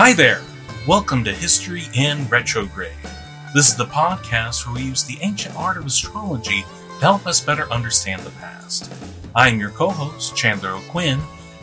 Hi there! Welcome to History in Retrograde. This is the podcast where we use the ancient art of astrology to help us better understand the past. I'm your co host, Chandler O'Quinn,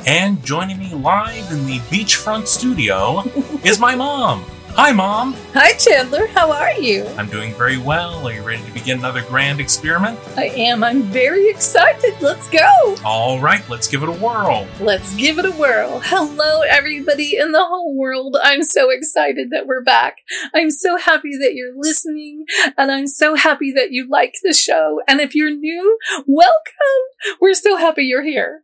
and joining me live in the beachfront studio is my mom. Hi, Mom! Hi, Chandler. How are you? I'm doing very well. Are you ready to begin another grand experiment? I am. I'm very excited. Let's go. All right, let's give it a whirl. Let's give it a whirl. Hello, everybody in the whole world. I'm so excited that we're back. I'm so happy that you're listening, and I'm so happy that you like the show. And if you're new, welcome. We're so happy you're here.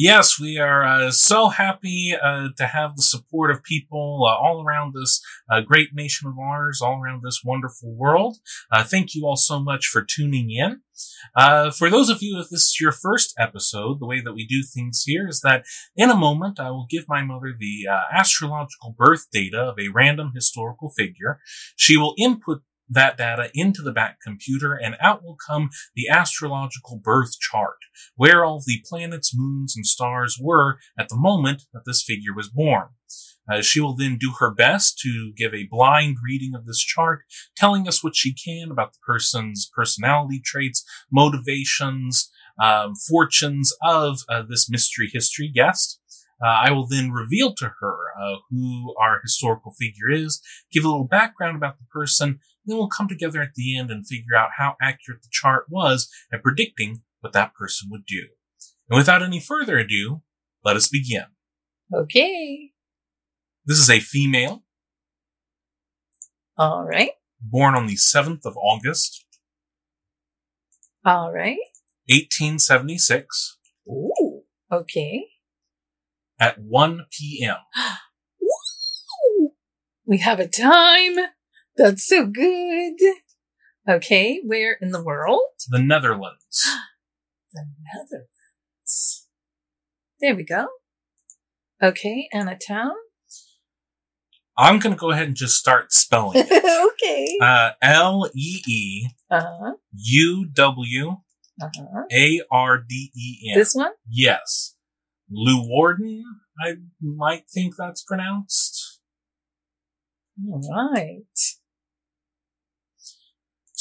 Yes, we are uh, so happy uh, to have the support of people uh, all around this uh, great nation of ours, all around this wonderful world. Uh, thank you all so much for tuning in. Uh, for those of you, if this is your first episode, the way that we do things here is that in a moment I will give my mother the astrological birth data of a random historical figure. She will input that data into the back computer and out will come the astrological birth chart, where all the planets, moons, and stars were at the moment that this figure was born. Uh, she will then do her best to give a blind reading of this chart, telling us what she can about the person's personality traits, motivations, um, fortunes of uh, this mystery history guest. Uh, I will then reveal to her uh, who our historical figure is, give a little background about the person, then we'll come together at the end and figure out how accurate the chart was at predicting what that person would do. And without any further ado, let us begin. Okay. This is a female. All right. Born on the 7th of August. All right. 1876. Ooh. Okay. At 1 p.m. Woo! We have a time. That's so good. Okay, where in the world? The Netherlands. the Netherlands. There we go. Okay, and a town? I'm going to go ahead and just start spelling it. okay. Uh, L E E Uh-huh. U W Uh-huh. A R D E N. This one? Yes. Leeuwarden, I might think that's pronounced. All right.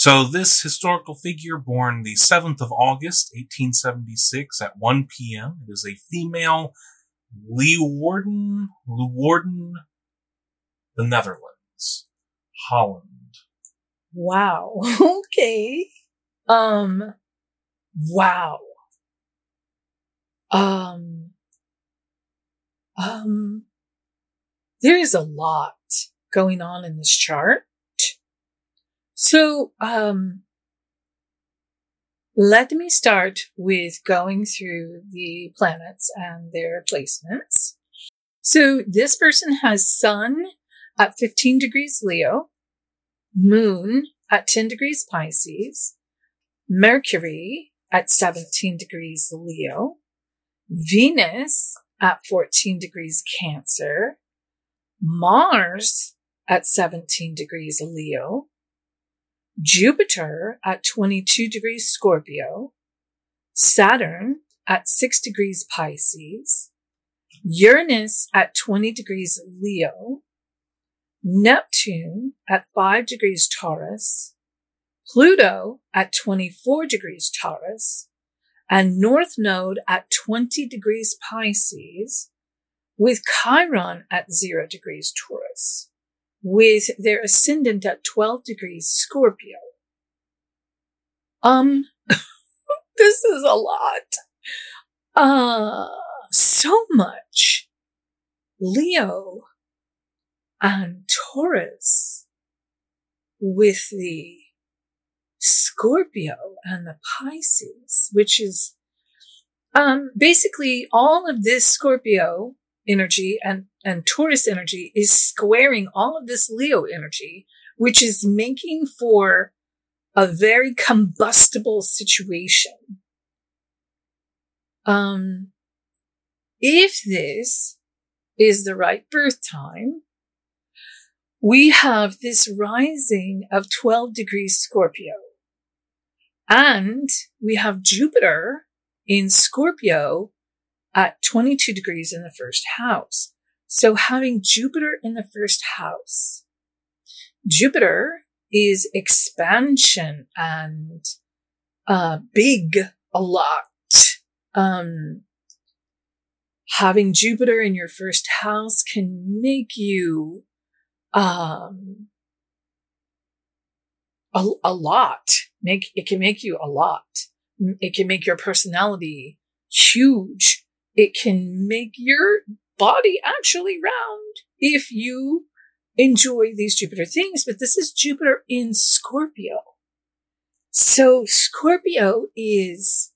So this historical figure born the 7th of August, 1876 at 1 p.m. It is a female Leeuwarden, Leeuwarden, the Netherlands, Holland. Wow. Okay. Um wow. Um um there is a lot going on in this chart. So, um let me start with going through the planets and their placements. So this person has sun at 15 degrees Leo, moon at 10 degrees Pisces, Mercury at 17 degrees Leo, Venus at 14 degrees Cancer, Mars at 17 degrees Leo, Jupiter at 22 degrees Scorpio, Saturn at 6 degrees Pisces, Uranus at 20 degrees Leo, Neptune at 5 degrees Taurus, Pluto at 24 degrees Taurus, and North Node at 20 degrees Pisces, with Chiron at 0 degrees Taurus, with their ascendant at 12 degrees Scorpio. Um, this is a lot. Uh, so much. Leo and Taurus with the Scorpio and the Pisces, which is um, basically all of this Scorpio energy and, and Taurus energy is squaring all of this Leo energy, which is making for a very combustible situation. Um, if this is the right birth time, we have this rising of 12 degrees Scorpio. And we have Jupiter in Scorpio at 22 degrees in the first house. So having Jupiter in the first house, Jupiter is expansion and uh, big a lot. Um, having Jupiter in your first house can make you um, a, a lot. Make it can make you a lot. It can make your personality huge. It can make your body actually round if you enjoy these Jupiter things. But this is Jupiter in Scorpio. So Scorpio is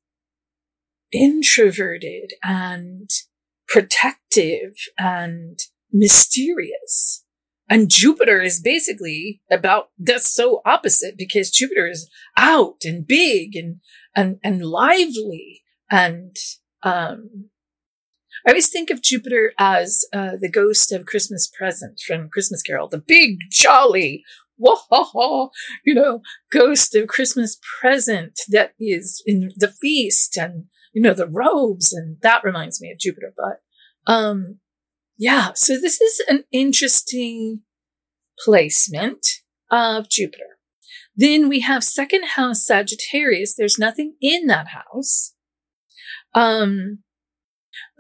introverted and protective and mysterious. And Jupiter is basically about that's so opposite because Jupiter is out and big and and and lively and um I always think of Jupiter as uh, the ghost of Christmas present from Christmas Carol, the big jolly whoa, you know, ghost of Christmas present that is in the feast and you know the robes and that reminds me of Jupiter but um yeah, so this is an interesting placement of Jupiter. Then we have second house Sagittarius. There's nothing in that house. Um,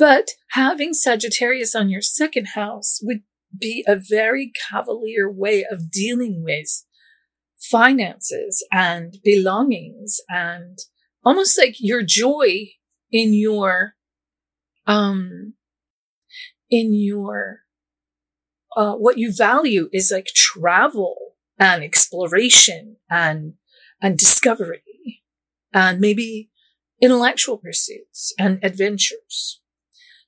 but having Sagittarius on your second house would be a very cavalier way of dealing with finances and belongings and almost like your joy in your um in your uh, what you value is like travel and exploration and and discovery and maybe intellectual pursuits and adventures.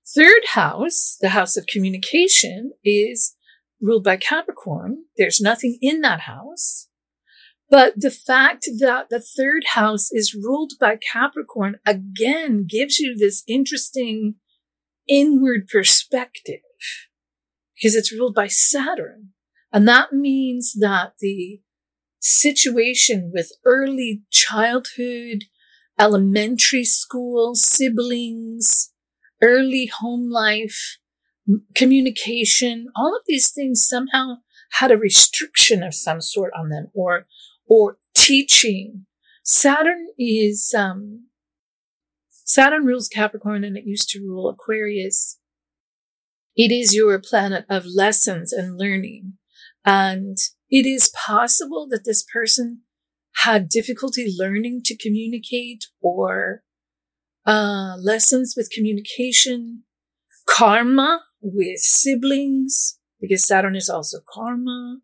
Third house, the house of communication, is ruled by Capricorn. There's nothing in that house. But the fact that the third house is ruled by Capricorn again gives you this interesting inward perspective because it's ruled by Saturn. And that means that the situation with early childhood, elementary school, siblings, early home life, communication, all of these things somehow had a restriction of some sort on them or, or teaching. Saturn is, um, Saturn rules Capricorn and it used to rule Aquarius. It is your planet of lessons and learning. And it is possible that this person had difficulty learning to communicate or uh, lessons with communication, karma with siblings, because Saturn is also karma,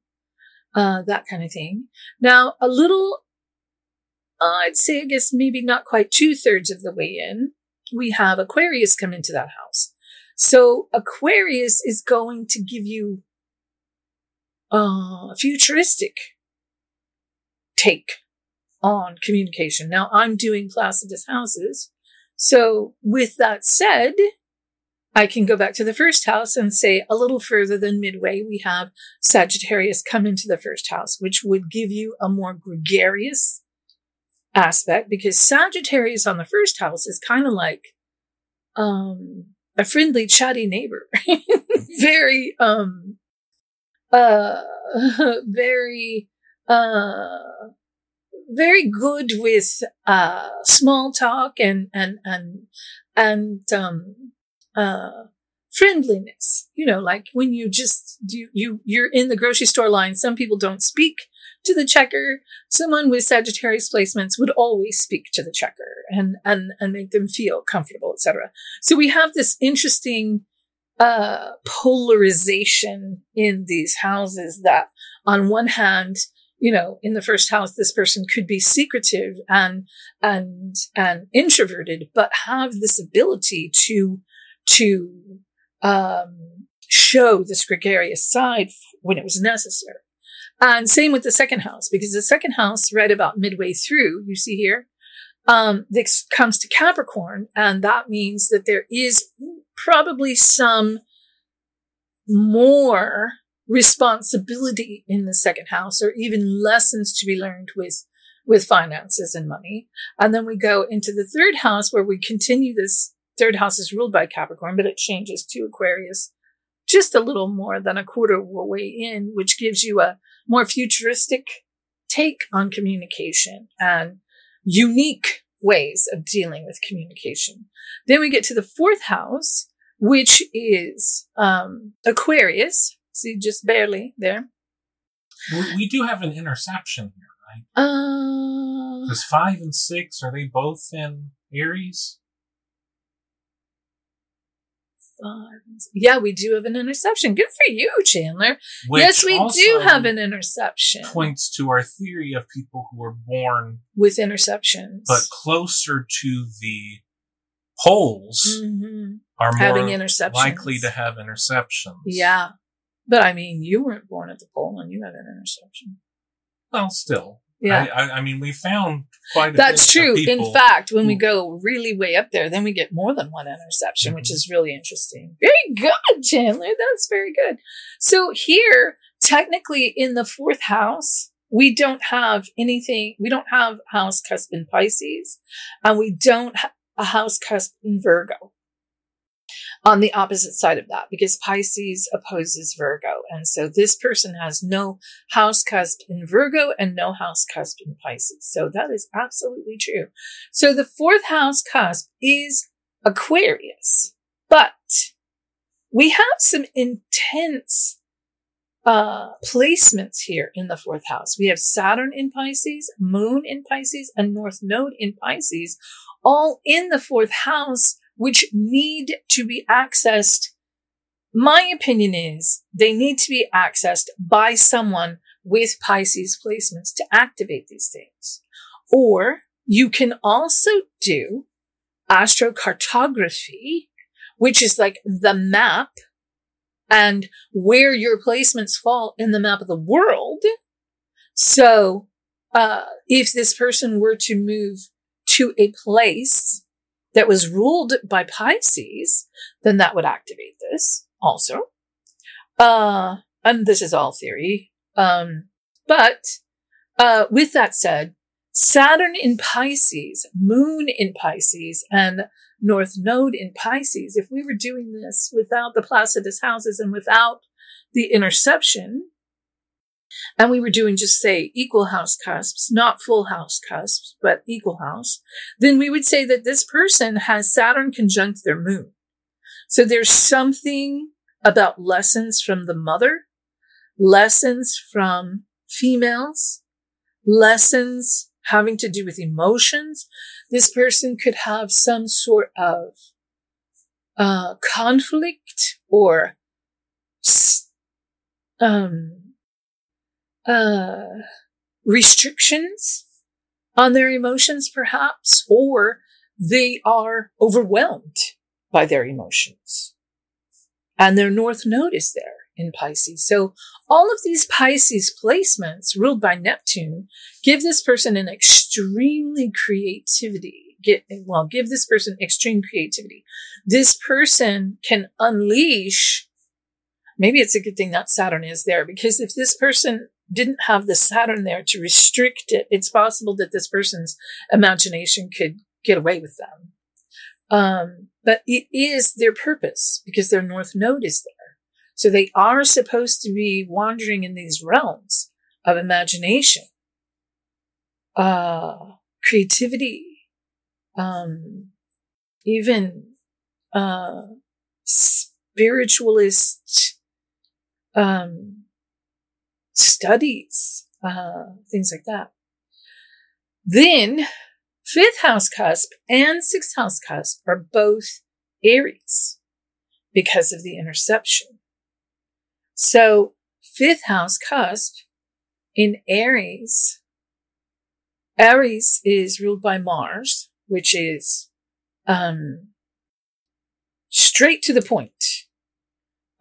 uh, that kind of thing. Now, a little uh, I'd say, I guess maybe not quite two thirds of the way in, we have Aquarius come into that house. So Aquarius is going to give you uh, a futuristic take on communication. Now I'm doing Placidus houses. So with that said, I can go back to the first house and say a little further than midway, we have Sagittarius come into the first house, which would give you a more gregarious aspect because Sagittarius on the first house is kind of like, um, a friendly, chatty neighbor. very, um, uh, very, uh, very good with, uh, small talk and, and, and, and, um, uh, friendliness. You know, like when you just do, you, you're in the grocery store line. Some people don't speak to the checker. Someone with Sagittarius placements would always speak to the checker and, and, and make them feel comfortable, etc. So we have this interesting, uh, polarization in these houses that on one hand, you know, in the first house, this person could be secretive and, and, and introverted, but have this ability to to um, show this gregarious side when it was necessary. And same with the second house, because the second house, right about midway through, you see here, um, this comes to Capricorn, and that means that there is probably some more responsibility in the second house, or even lessons to be learned with with finances and money. And then we go into the third house where we continue this third house is ruled by Capricorn, but it changes to Aquarius just a little more than a quarter of a way in, which gives you a more futuristic take on communication and unique ways of dealing with communication. Then we get to the fourth house, which is um, Aquarius. See, just barely there. We do have an interception here, right? Uh, five and six are they both in Aries? five. Yeah, we do have an interception. Good for you, Chandler. Which yes, we do have an interception Points to our theory of people who were born with interceptions. but closer to the poles hmm are more likely to have interceptions. Yeah. But I mean, you weren't born at the pole and you had an interception. Well, still. Yeah. I, I, I mean, we found quite a That's bit of true. In fact, when we go really way up there, then we get more than one interception, which Mhm. is really interesting. Very good, Chandler. That's very good. So here, technically in the fourth house, we don't have anything. We don't have house cusp in Pisces and we don't have a house cusp in Virgo on the opposite side of that because Pisces opposes Virgo. And so this person has no house cusp in Virgo and no house cusp in Pisces. So that is absolutely true. So the fourth house cusp is Aquarius, but we have some intense uh, placements here in the fourth house. We have Saturn in Pisces, Moon in Pisces, and North Node in Pisces, all in the fourth house, which need to be accessed. My opinion is they need to be accessed by someone with Pisces placements to activate these things. Or you can also do astrocartography, which is like the map and where your placements fall in the map of the world. So, uh, if this person were to move to a place that was ruled by Pisces, then that would activate this also. Uh, and this is all theory. Um, but, uh, with that said, Saturn in Pisces, Moon in Pisces, and North Node in Pisces, if we were doing this without the Placidus houses and without the interception, and we were doing just say equal house cusps, not full house cusps, but equal house, then we would say that this person has Saturn conjunct their moon. So there's something about lessons from the mother, lessons from females, lessons having to do with emotions. This person could have some sort of uh, conflict or um, uh, restrictions on their emotions, perhaps, or they are overwhelmed by their emotions. And their North Node is there in Pisces. So all of these Pisces placements ruled by Neptune give this person an extremely creativity get, well, give this person extreme creativity. This person can unleash, maybe it's a good thing that Saturn is there because if this person didn't have the Saturn there to restrict it, it's possible that this person's imagination could get away with them. Um, but it is their purpose because their North Node is there. So they are supposed to be wandering in these realms of imagination, uh, creativity, um, even, uh, spiritualist, um, studies, uh, things like that. Then fifth house cusp and sixth house cusp are both Aries because of the interception. So fifth house cusp in Aries, Aries is ruled by Mars, which is, um, straight to the point,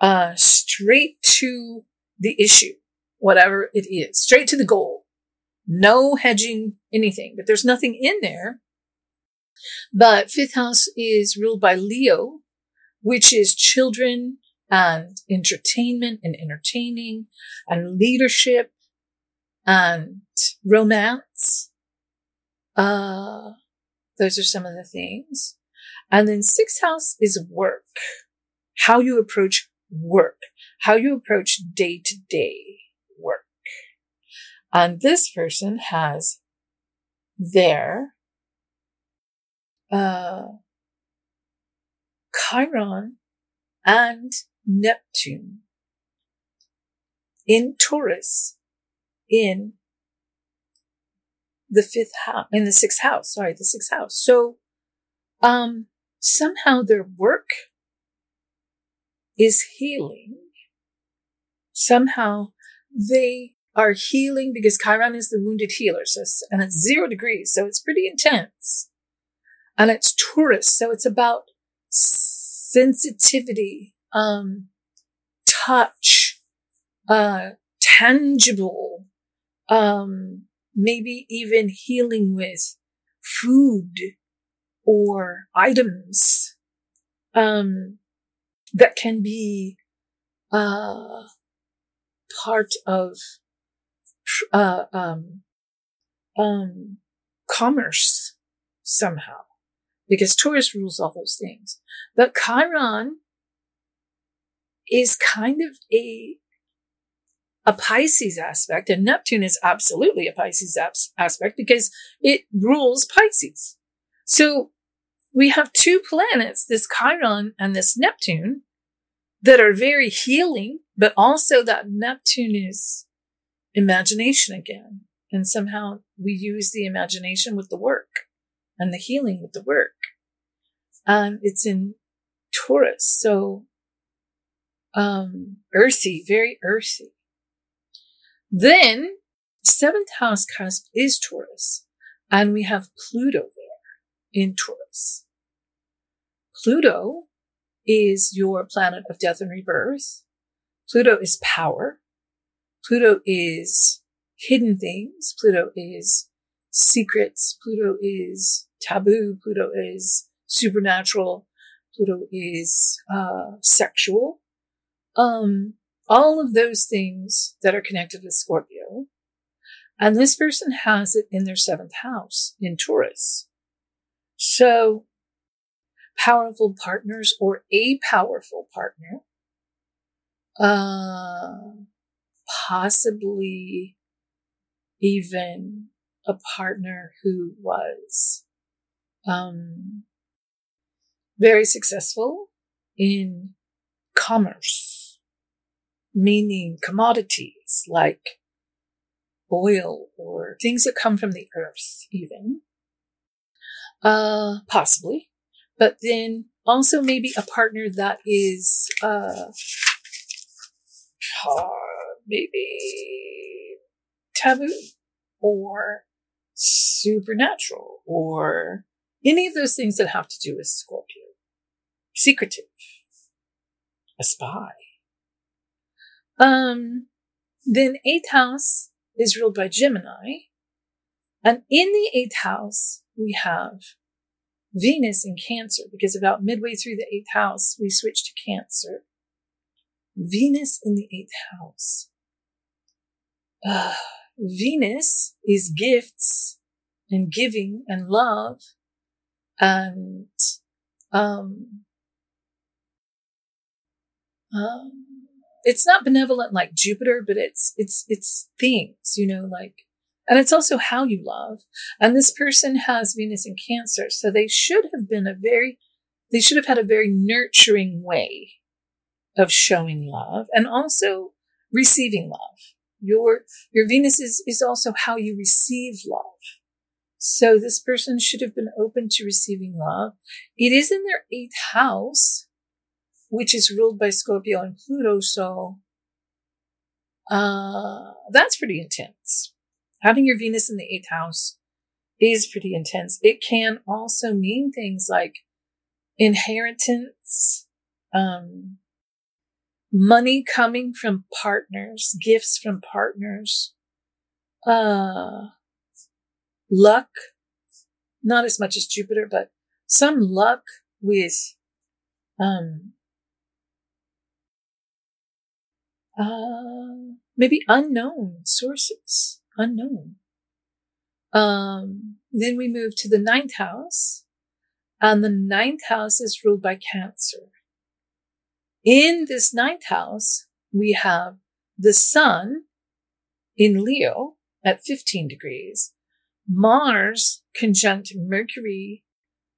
uh, straight to the issue whatever it is, straight to the goal. No hedging anything, but there's nothing in there. But fifth house is ruled by Leo, which is children and entertainment and entertaining and leadership and romance. Uh, those are some of the things. And then sixth house is work. How you approach work, how you approach day to day and this person has their uh, Chiron and Neptune in Taurus in the fifth house, in the sixth house, sorry, the sixth house. So, um, somehow their work is healing. Somehow they are healing because Chiron is the wounded healer. So, and it's zero degrees. So it's pretty intense. And it's Taurus. So it's about sensitivity, um, touch, uh, tangible, um, maybe even healing with food or items, um, that can be, uh, part of uh, um, um, commerce somehow because Taurus rules all those things. But Chiron is kind of a a Pisces aspect, and Neptune is absolutely a Pisces aspect because it rules Pisces. So we have two planets, this Chiron and this Neptune, that are very healing, but also that Neptune is imagination again. And somehow we use the imagination with the work and the healing with the work. Um, it's in Taurus. So, um, earthy, very earthy. Then seventh house cusp is Taurus and we have Pluto there in Taurus. Pluto is your planet of death and rebirth. Pluto is power. Pluto is hidden things. Pluto is secrets. Pluto is taboo. Pluto is supernatural. Pluto is uh, sexual. Um, all of those things that are connected with Scorpio. And this person has it in their seventh house in Taurus. So powerful partners or a powerful partner, uh, possibly even a partner who was um, very successful in commerce, meaning commodities like oil or things that come from the earth, even. Uh, possibly. But then also maybe a partner that is, uh, maybe taboo or supernatural or any of those things that have to do with Scorpio. Secretive. A spy. Um, then eighth house is ruled by Gemini. And in the eighth house, we have Venus in Cancer, because about midway through the eighth house, we switch to Cancer. Venus in the eighth house. Uh, Venus is gifts and giving and love and um, um, it's not benevolent like Jupiter, but it's it's it's things, you know, like and it's also how you love. And this person has Venus in Cancer, so they should have been a very they should have had a very nurturing way of showing love and also receiving love. Your your Venus is is also how you receive love. So this person should have been open to receiving love. It is in their eighth house, which is ruled by Scorpio and Pluto. So, uh, that's pretty intense. Having your Venus in the eighth house is pretty intense. It can also mean things like inheritance, um, money coming from partners, gifts from partners, uh, luck, not as much as Jupiter, but some luck with, um, uh, maybe unknown sources, unknown. Um, then we move to the ninth house, and the ninth house is ruled by Cancer. In this ninth house, we have the sun in Leo at 15 degrees, Mars conjunct Mercury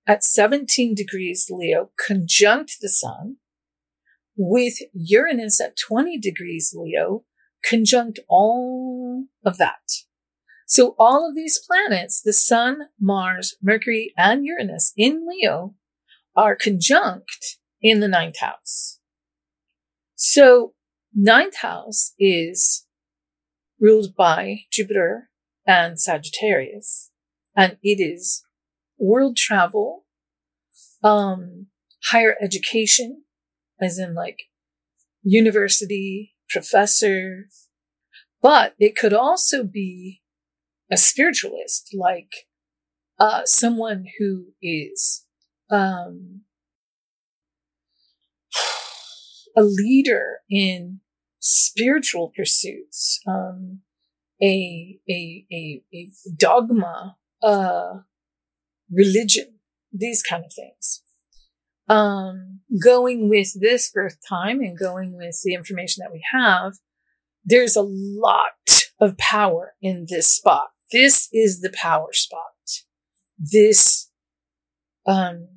at 17 degrees Leo, conjunct the sun, with Uranus at 20 degrees Leo, conjunct all of that. So all of these planets, the sun, Mars, Mercury, and Uranus in Leo are conjunct in the ninth house. So ninth house is ruled by Jupiter and Sagittarius. And it is world travel, um, higher education, as in like university, professor, but it could also be a spiritualist, like uh, someone who is um, a leader in spiritual pursuits, um, a, a, a, a dogma, uh, religion, these kind of things. Um, going with this birth time and going with the information that we have, there's a lot of power in this spot. This is the power spot. This, um,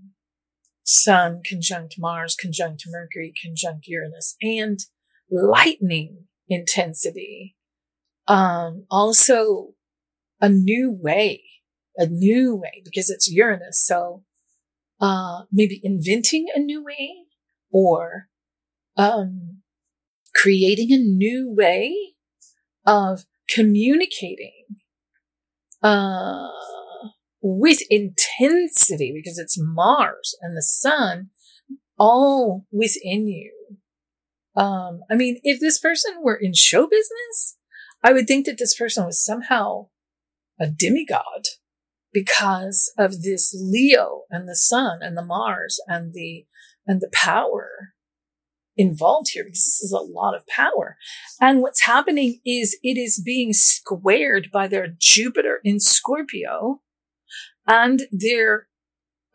Sun conjunct Mars, conjunct Mercury, conjunct Uranus, and lightning intensity um, also a new way, a new way because it's Uranus. So, uh, maybe inventing a new way or, um, creating a new way of communicating, uh, with intensity because it's Mars and the sun all within you. Um, I mean, if this person were in show business, I would think that this person was somehow a demigod because of this Leo and the sun and the Mars and the, and the power involved here because this is a lot of power. And what's happening is it is being squared by their Jupiter in Scorpio and their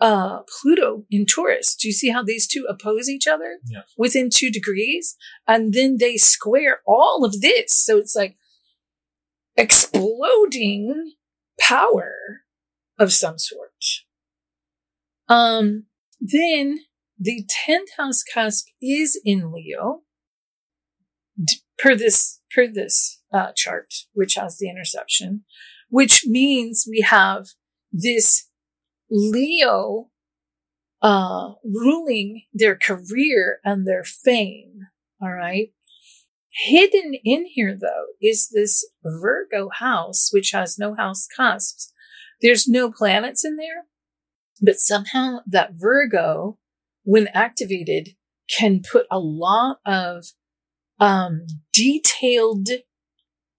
uh, Pluto in Taurus. Do you see how these two oppose each other Yes. within two degrees? And then they square all of this. So it's like exploding power of some sort. Um, then the 10th house cusp is in Leo per this, per this, uh, chart, which has the interception, which means we have this Leo, uh, ruling their career and their fame. All right. Hidden in here though is this Virgo house, which has no house cusps. There's no planets in there, but somehow that Virgo, when activated, can put a lot of, um, detailed,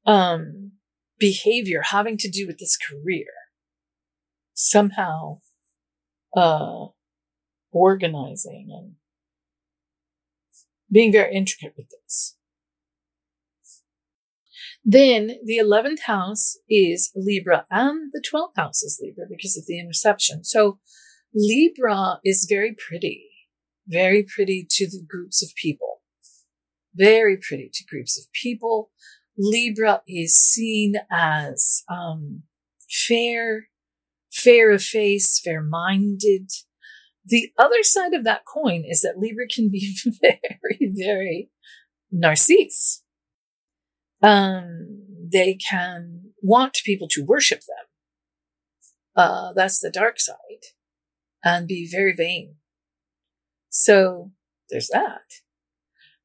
um, behavior having to do with this career. Somehow uh, organizing and being very intricate with this. Then the 11th house is Libra and the 12th house is Libra because of the interception. So Libra is very pretty, very pretty to the groups of people, very pretty to groups of people. Libra is seen as um, fair, fair of face, fair minded. The other side of that coin is that Libra can be very, very narcissist. Um, they can want people to worship them. Uh, that's the dark side and be very vain. So there's that.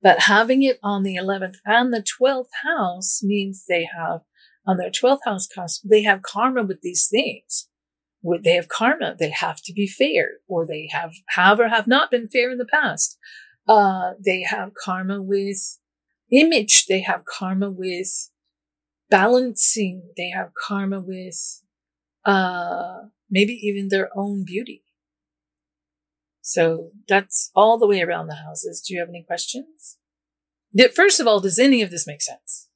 But having it on the 11th and the 12th house means they have on their 12th house they have karma with these things. They have karma. They have to be fair or they have, have or have not been fair in the past. Uh, they have karma with image. They have karma with balancing. They have karma with, uh, maybe even their own beauty. So that's all the way around the houses. Do you have any questions? First of all, does any of this make sense?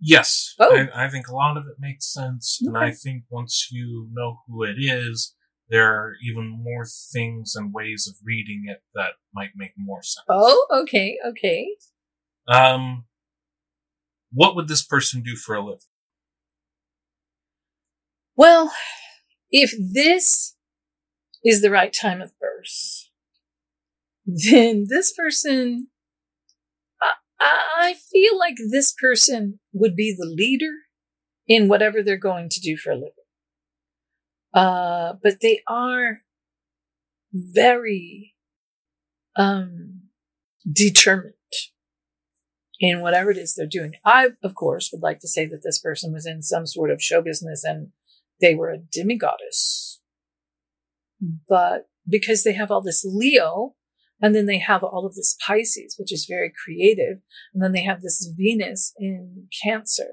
Yes. Oh. I, I think a lot of it makes sense. And I think once you know who it is, there are even more things and ways of reading it that might make more sense. Oh, okay, okay. Um, what would this person do for a living? Well, if this is the right time of birth, then this person, I, feel like this person would be the leader in whatever they're going to do for a living. Uh, but they are very, um, determined in whatever it is they're doing. I, of course, would like to say that this person was in some sort of show business and they were a demigoddess. But because they have all this Leo, and then they have all of this Pisces, which is very creative, and then they have this Venus in Cancer,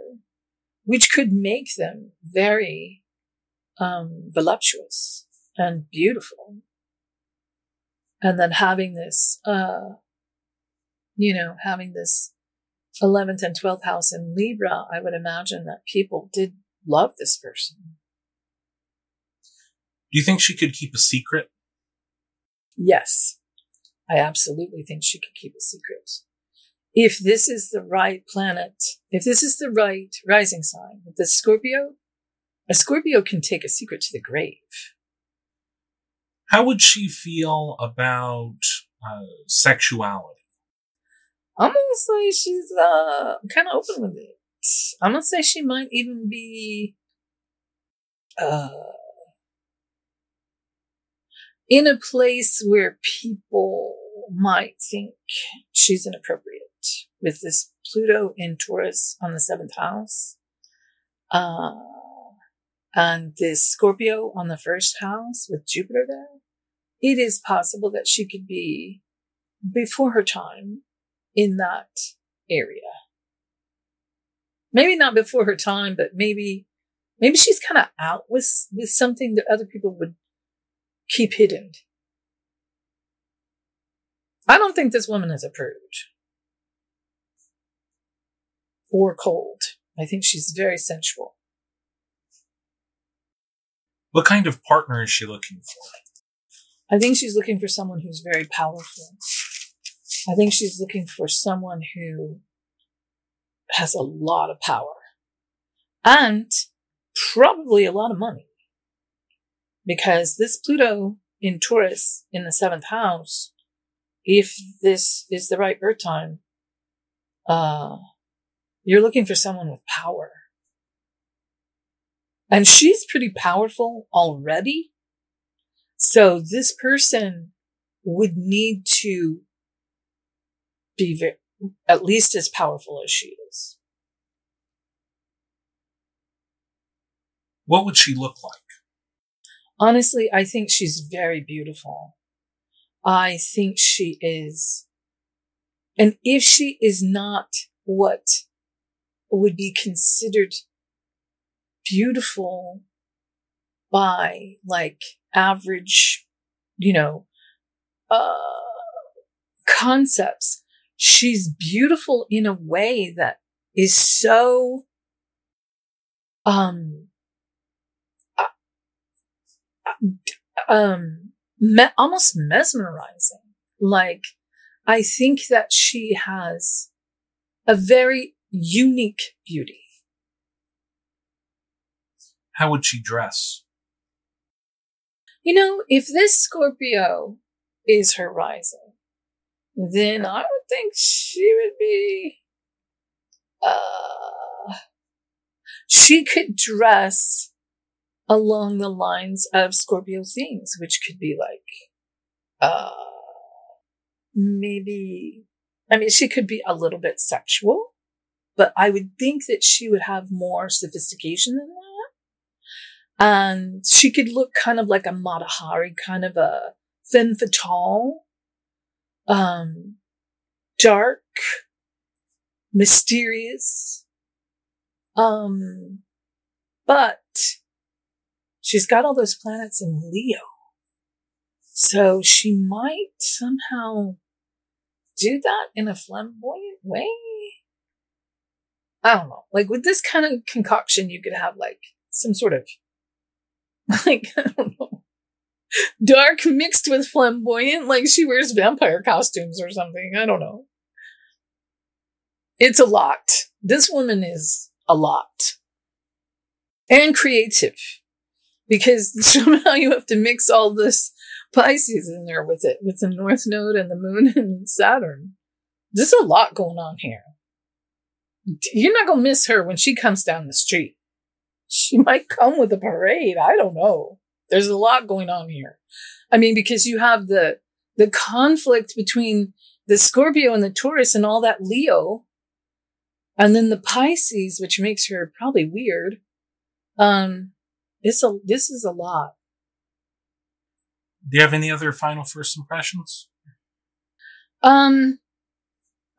which could make them very um, voluptuous and beautiful. And then having this, uh, you know, having this 11th and 12th house in Libra, I would imagine that people did love this person. Do you think she could keep a secret? Yes, I absolutely think she could keep a secret. If this is the right planet, if this is the right rising sign, the Scorpio, a Scorpio can take a secret to the grave. How would she feel about uh, sexuality? I'm gonna say she's uh kind of open with it. I'm gonna say she might even be uh in a place where people might think she's inappropriate with this Pluto in Taurus on the seventh house. Uh and this Scorpio on the first house with Jupiter there. It is possible that she could be before her time in that area. Maybe not before her time, but maybe, maybe she's kind of out with, with something that other people would keep hidden. I don't think this woman is a prude or cold. I think she's very sensual. What kind of partner is she looking for? I think she's looking for someone who's very powerful. I think she's looking for someone who has a lot of power and probably a lot of money. Because this Pluto in Taurus in the seventh house, if this is the right birth time, uh, you're looking for someone with power. And she's pretty powerful already. So this person would need to be very, at least as powerful as she is. What would she look like? Honestly, I think she's very beautiful. I think she is. And if she is not what would be considered beautiful by like average you know, uh, concepts. She's beautiful in a way that is so, um, um, me- almost mesmerizing. Like, I think that she has a very unique beauty. How would she dress? You know, if this Scorpio is her rising, then I would think she would be, uh, she could dress along the lines of Scorpio themes, which could be like, uh, maybe, I mean, she could be a little bit sexual, but I would think that she would have more sophistication than that. And she could look kind of like a Mata Hari, kind of a femme fatale, um, dark, mysterious. Um, but she's got all those planets in Leo. So she might somehow do that in a flamboyant way. I don't know. Like with this kind of concoction, you could have like some sort of like, I don't know, dark mixed with flamboyant. Like she wears vampire costumes or something. I don't know. It's a lot. This woman is a lot. And creative. Because somehow you have to mix all this Pisces in there with it, with the North Node and the Moon and Saturn. There's a lot going on here. You're not going to miss her when she comes down the street. She might come with a parade. I don't know. There's a lot going on here. I mean, because you have the, the conflict between the Scorpio and the Taurus and all that Leo. And then the Pisces, which makes her probably weird. Um, it's a, this is a lot. Do you have any other final first impressions? Um,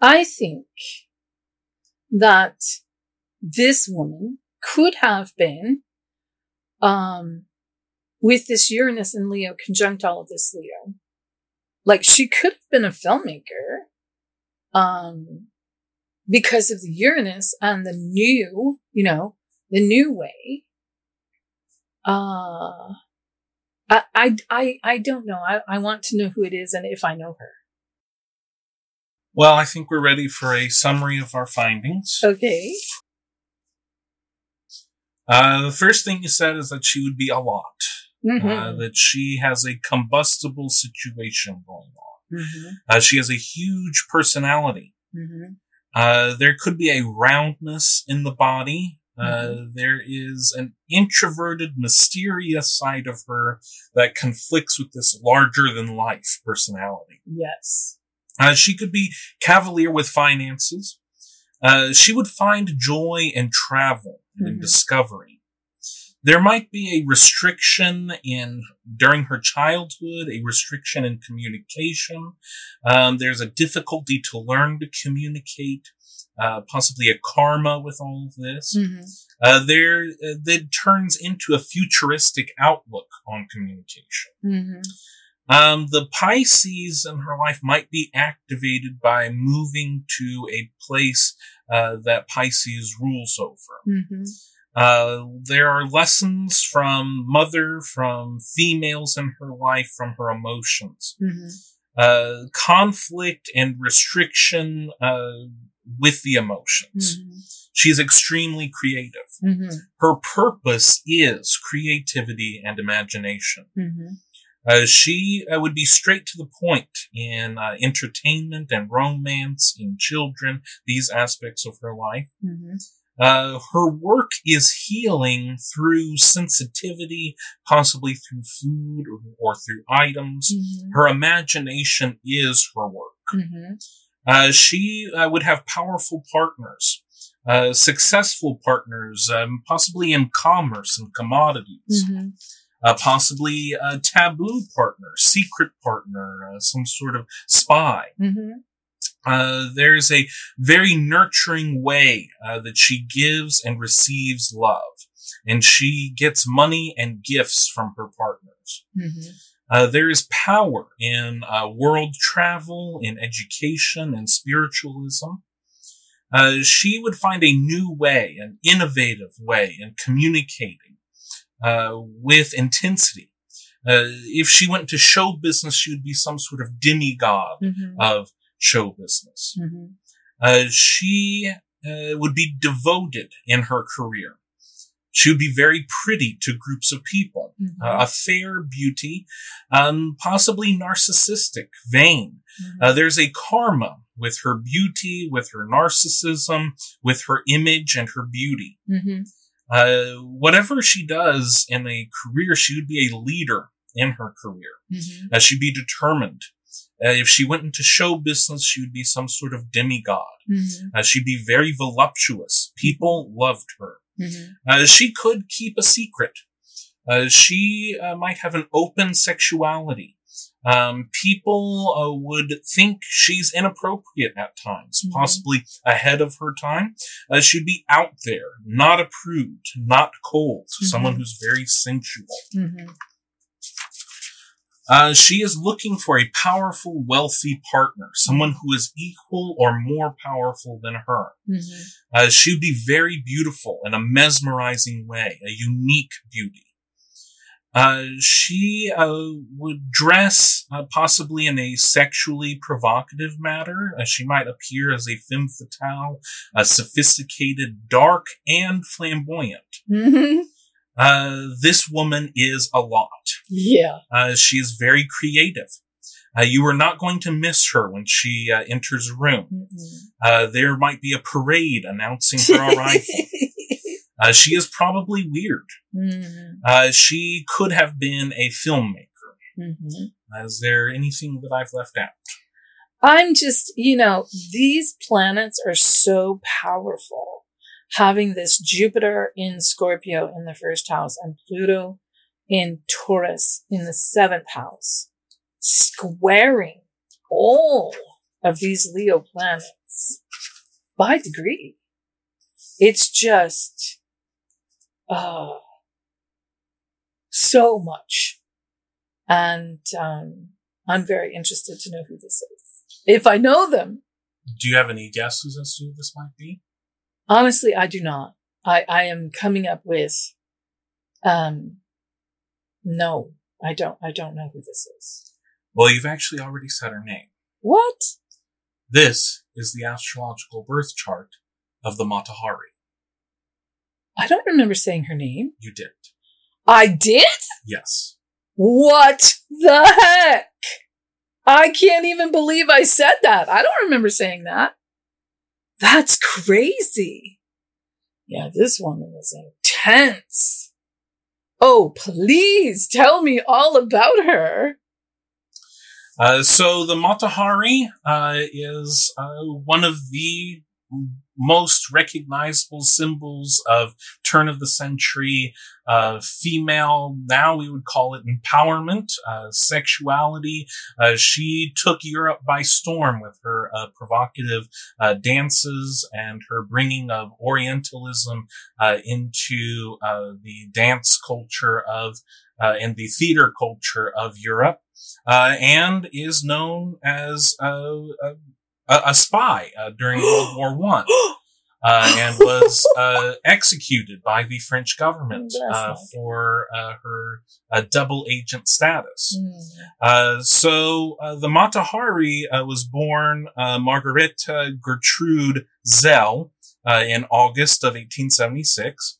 I think that this woman could have been, um, with this Uranus and Leo conjunct all of this Leo. Like she could have been a filmmaker, um, because of the Uranus and the new, you know, the new way. Uh, I, I, I, I don't know. I, I want to know who it is and if I know her. Well, I think we're ready for a summary of our findings. Okay. Uh, the first thing you said is that she would be a lot. Mm-hmm. Uh, that she has a combustible situation going on. mm-hmm. Uh, she has a huge personality. Mm-hmm. Uh, there could be a roundness in the body. Uh, there is an introverted, mysterious side of her that conflicts with this larger than life personality. Yes. Uh, she could be cavalier with finances. Uh, she would find joy in travel and in Mhm. discovery. There might be a restriction in during her childhood, a restriction in communication. Um, there's a difficulty to learn to communicate, uh, possibly a karma with all of this. Mm-hmm. Uh, there, uh, that turns into a futuristic outlook on communication. Mm-hmm. Um, the Pisces in her life might be activated by moving to a place uh, that Pisces rules over. Mm-hmm. Uh, there are lessons from mother, from females in her life, from her emotions. Mm-hmm. Uh, conflict and restriction uh, with the emotions. Mm-hmm. She's extremely creative. Mm-hmm. Her purpose is creativity and imagination. Mm-hmm. Uh, she uh, would be straight to the point in uh, entertainment and romance in children, these aspects of her life. Mm-hmm. Uh, her work is healing through sensitivity, possibly through food or, or through items. Mm-hmm. Her imagination is her work. Mm-hmm. Uh, she uh, would have powerful partners, uh, successful partners, um, possibly in commerce and commodities Mm-hmm. uh, possibly a taboo partner, secret partner, uh, some sort of spy. Mm-hmm. Uh, there's a very nurturing way uh, that she gives and receives love, and she gets money and gifts from her partners. Mm-hmm. Uh, there is power in uh, world travel, in education, and spiritualism. Uh, she would find a new way, an innovative way in communicating uh, with intensity. Uh, if she went to show business, she would be some sort of demigod Mm-hmm. of show business. Mm-hmm. Uh, she uh, would be devoted in her career. She would be very pretty to groups of people, Mhm. uh, a fair beauty, um, possibly narcissistic, vain. Mhm. Uh, there's a karma with her beauty, with her narcissism, with her image and her beauty. Mhm. Uh, whatever she does in a career, she would be a leader in her career. Mhm. Uh, she'd be determined. Uh, if she went into show business, she would be some sort of demigod. Mhm. Uh, she'd be very voluptuous. People loved her. Mhm. Uh, she could keep a secret. Uh, she uh, might have an open sexuality. Um, people uh, would think she's inappropriate at times, Mhm. possibly ahead of her time. Uh, she'd be out there, not approved, not cold, someone Mhm. who's very sensual. Uh, she is looking for a powerful, wealthy partner, someone who is equal or more powerful than her. Mhm. Uh, she would be very beautiful in a mesmerizing way, a unique beauty. Uh, she uh, would dress uh, possibly in a sexually provocative manner. Uh, she might appear as a femme fatale, uh, sophisticated, dark, and flamboyant. Mhm. Uh, this woman is a lot. Yeah. Uh, she is very creative. Uh, you are not going to miss her when she uh, enters a room. Mhm. Uh, there might be a parade announcing her arrival. Uh, she is probably weird. Mhm. Uh, she could have been a filmmaker. Mhm. Is there anything that I've left out? I'm just, you know, these planets are so powerful. Having this Jupiter in Scorpio in the first house and Pluto in Taurus in the seventh house, squaring all of these Leo planets by degree. It's just, uh, so much. And, um, I'm very interested to know who this is. If I know them, Do you have any guesses as to who this might be? honestly, I do not. I, I am coming up with, um, no, I don't, I don't know who this is. Well, you've actually already said her name. What? This is the astrological birth chart of the Mata Hari. I don't remember saying her name. You did. I did? Yes. What the heck? I can't even believe I said that. I don't remember saying that. That's crazy. Yeah, this woman is intense. Oh, please tell me all about her. Uh, so the Mata Hari uh, is uh, one of the most recognizable symbols of turn of the century uh, female. Now we would call it empowerment, uh, sexuality. Uh, she took Europe by storm with her uh, provocative uh, dances and her bringing of Orientalism uh, into uh, the dance culture of uh, and the theater culture of Europe uh, and is known as uh, a, a, a spy uh, during World War One, uh, and was uh, executed by the French government uh, for uh, her uh, double agent status. Uh, so uh, the Mata Hari uh, was born uh, Margaretha Gertrude Zelle uh, in August of 1876.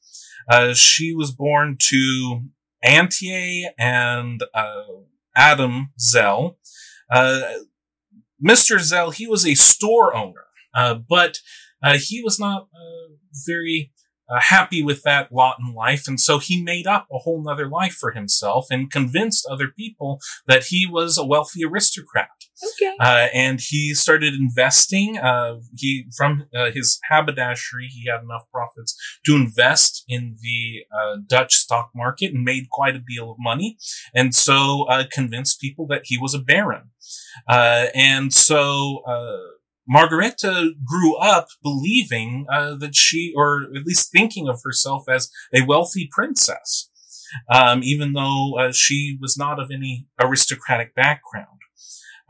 Uh, she was born to Antje and uh, Adam Zelle. Mr. Zelle, he was a store owner, uh, but uh, he was not uh, very uh, happy with that lot in life, and so he made up a whole nother life for himself and convinced other people that he was a wealthy aristocrat. Okay. Uh, and he started investing. Uh, he from uh, his haberdashery, he had enough profits to invest in the uh, Dutch stock market and made quite a deal of money, and so uh, convinced people that he was a baron. Uh, and so uh, Margaretha grew up believing uh, that she, or at least thinking of herself as a wealthy princess. um, even though uh, she was not of any aristocratic background.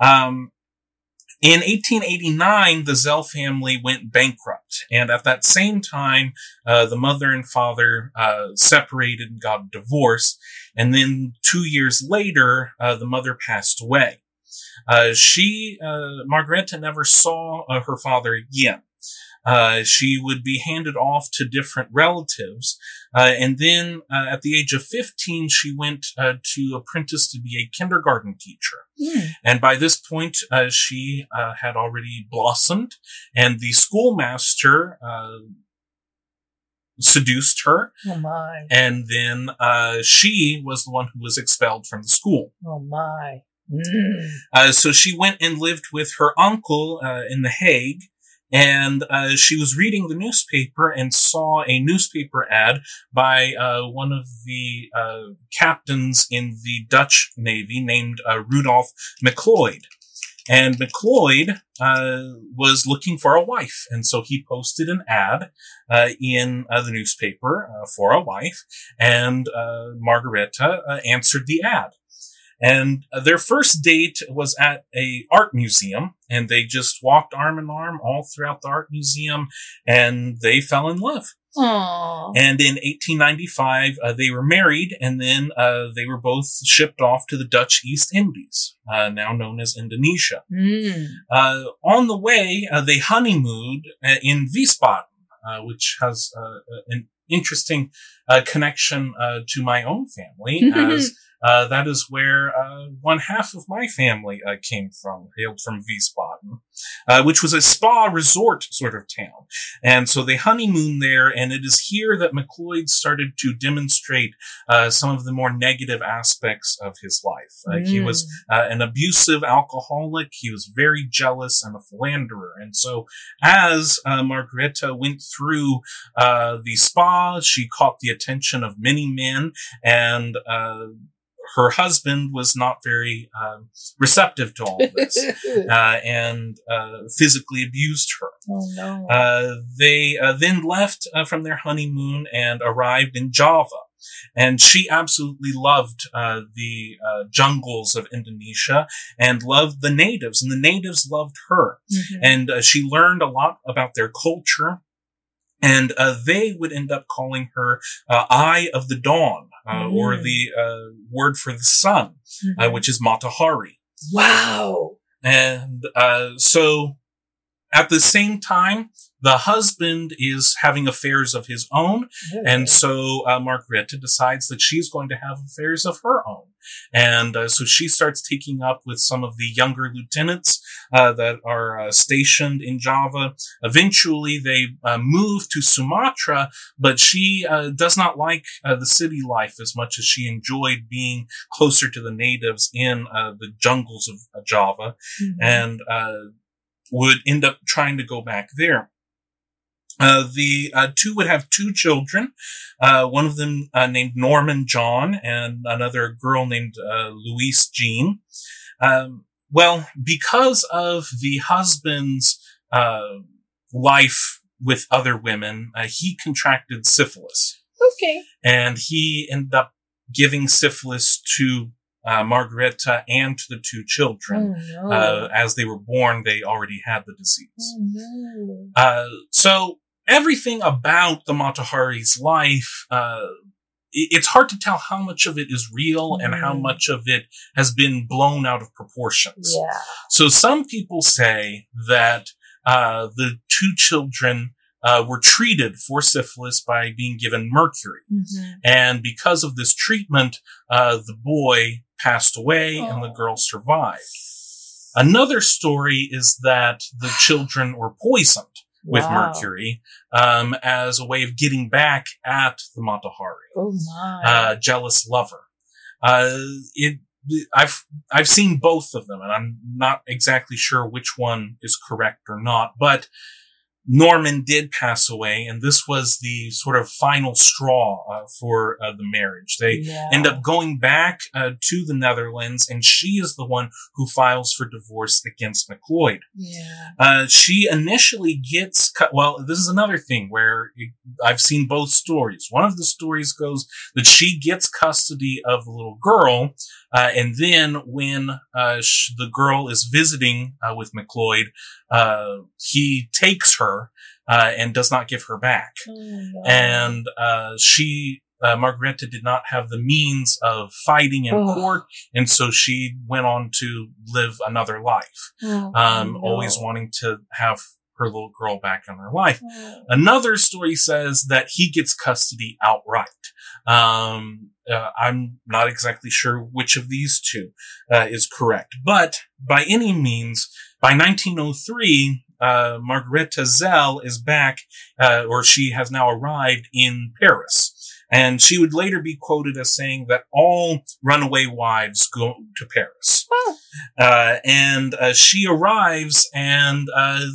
Um, in 1889, the Zelle family went bankrupt, and at that same time, uh, the mother and father uh, separated and got a divorce. And then two years later, uh, the mother passed away. Uh, she, uh, Margaretha, never saw uh, her father again. Uh, she would be handed off to different relatives. Uh, and then uh, at the age of 15, she went uh, to apprentice to be a kindergarten teacher. Mm. And by this point, uh, she uh, had already blossomed, and the schoolmaster seduced her. Oh my. And then she was the one who was expelled from the school. Oh my. Mm. Uh, so she went and lived with her uncle uh, in The Hague, and uh, she was reading the newspaper and saw a newspaper ad by uh, one of the uh, captains in the Dutch Navy named uh, Rudolf MacLeod. And MacLeod was looking for a wife, and so he posted an ad in the newspaper for a wife, and Margaretha answered the ad. And their first date was at a art museum and they just walked arm in arm all throughout the art museum and they fell in love. Aww. And in 1895, uh, they were married and then uh, they were both shipped off to the Dutch East Indies, uh, now known as Indonesia. Mm. Uh, on the way, uh, they honeymooned uh, in Wiesbaden, which has an interesting connection to my own family as uh, that is where uh, one half of my family uh, came from, hailed from Wiesbaden, uh, which was a spa resort sort of town. And so they honeymooned there, and it is here that MacLeod started to demonstrate uh, some of the more negative aspects of his life. Mm. He was an abusive alcoholic, he was very jealous, and a philanderer. And so as Margaretha went through the spa, she caught the attention of many men, and her husband was not very um, receptive to all this uh, and uh, physically abused her. Oh no! Uh, they uh, then left uh, from their honeymoon and arrived in Java. And she absolutely loved uh, the jungles of Indonesia and loved the natives, and the natives loved her. Mhm. And she learned a lot about their culture and uh, they would end up calling her uh, Eye of the Dawn, uh, or Mm. the uh, word for the sun, uh, Mhm. which is Matahari. wow. And uh, so, at the same time, the husband is having affairs of his own, and so uh, Margaretha decides that she's going to have affairs of her own. And uh, so she starts taking up with some of the younger lieutenants uh, that are uh, stationed in Java. Eventually, they uh, move to Sumatra, but she uh, does not like uh, the city life as much as she enjoyed being closer to the natives in uh, the jungles of uh, Java Mhm. and uh, would end up trying to go back there. Uh, the uh, two would have two children, uh, one of them uh, named Norman John and another girl named uh, Louise Jean. Um, well, because of the husband's uh, life with other women, uh, he contracted syphilis okay. and he ended up giving syphilis to uh, Margaretha and to the two children. Oh no. Uh, as they were born, they already had the disease. oh no. Uh, so everything about the Mata Hari's life, uh, it's hard to tell how much of it is real and how Mm. much of it has been blown out of proportions. Yeah. So some people say that uh, the two children uh, were treated for syphilis by being given mercury. Mhm. And because of this treatment, uh, the boy passed away and the Oh. girl survived. Another story is that the children were poisoned with Wow. mercury um, as a way of getting back at the Mata Hari, Oh my. uh, jealous lover. Uh, it, I've I've seen both of them, and I'm not exactly sure which one is correct or not. But Norman did pass away, and this was the sort of final straw uh, for uh, the marriage. They Yeah. end up going back uh, to the Netherlands, and she is the one who files for divorce against MacLeod. Yeah. Uh, she initially gets cut. Well, this is another thing where it, I've seen both stories. One of the stories goes that she gets custody of the little girl, uh, and then when uh, sh- the girl is visiting uh, with MacLeod, uh, he takes her uh, and does not give her back. Oh. And uh, she. Uh, Margaretha did not have the means of fighting in Oh. court, and so she went on to live another life Oh, um, no. always wanting to have her little girl back in her life. Oh. Another story says that he gets custody outright. Um, uh, I'm not exactly sure which of these two uh, is correct, but by any means, by 1903, uh, Margaretha Zelle is back, uh, or she has now arrived in Paris. And she would later be quoted as saying that all runaway wives go to Paris. Oh. Uh, and uh, she arrives and uh,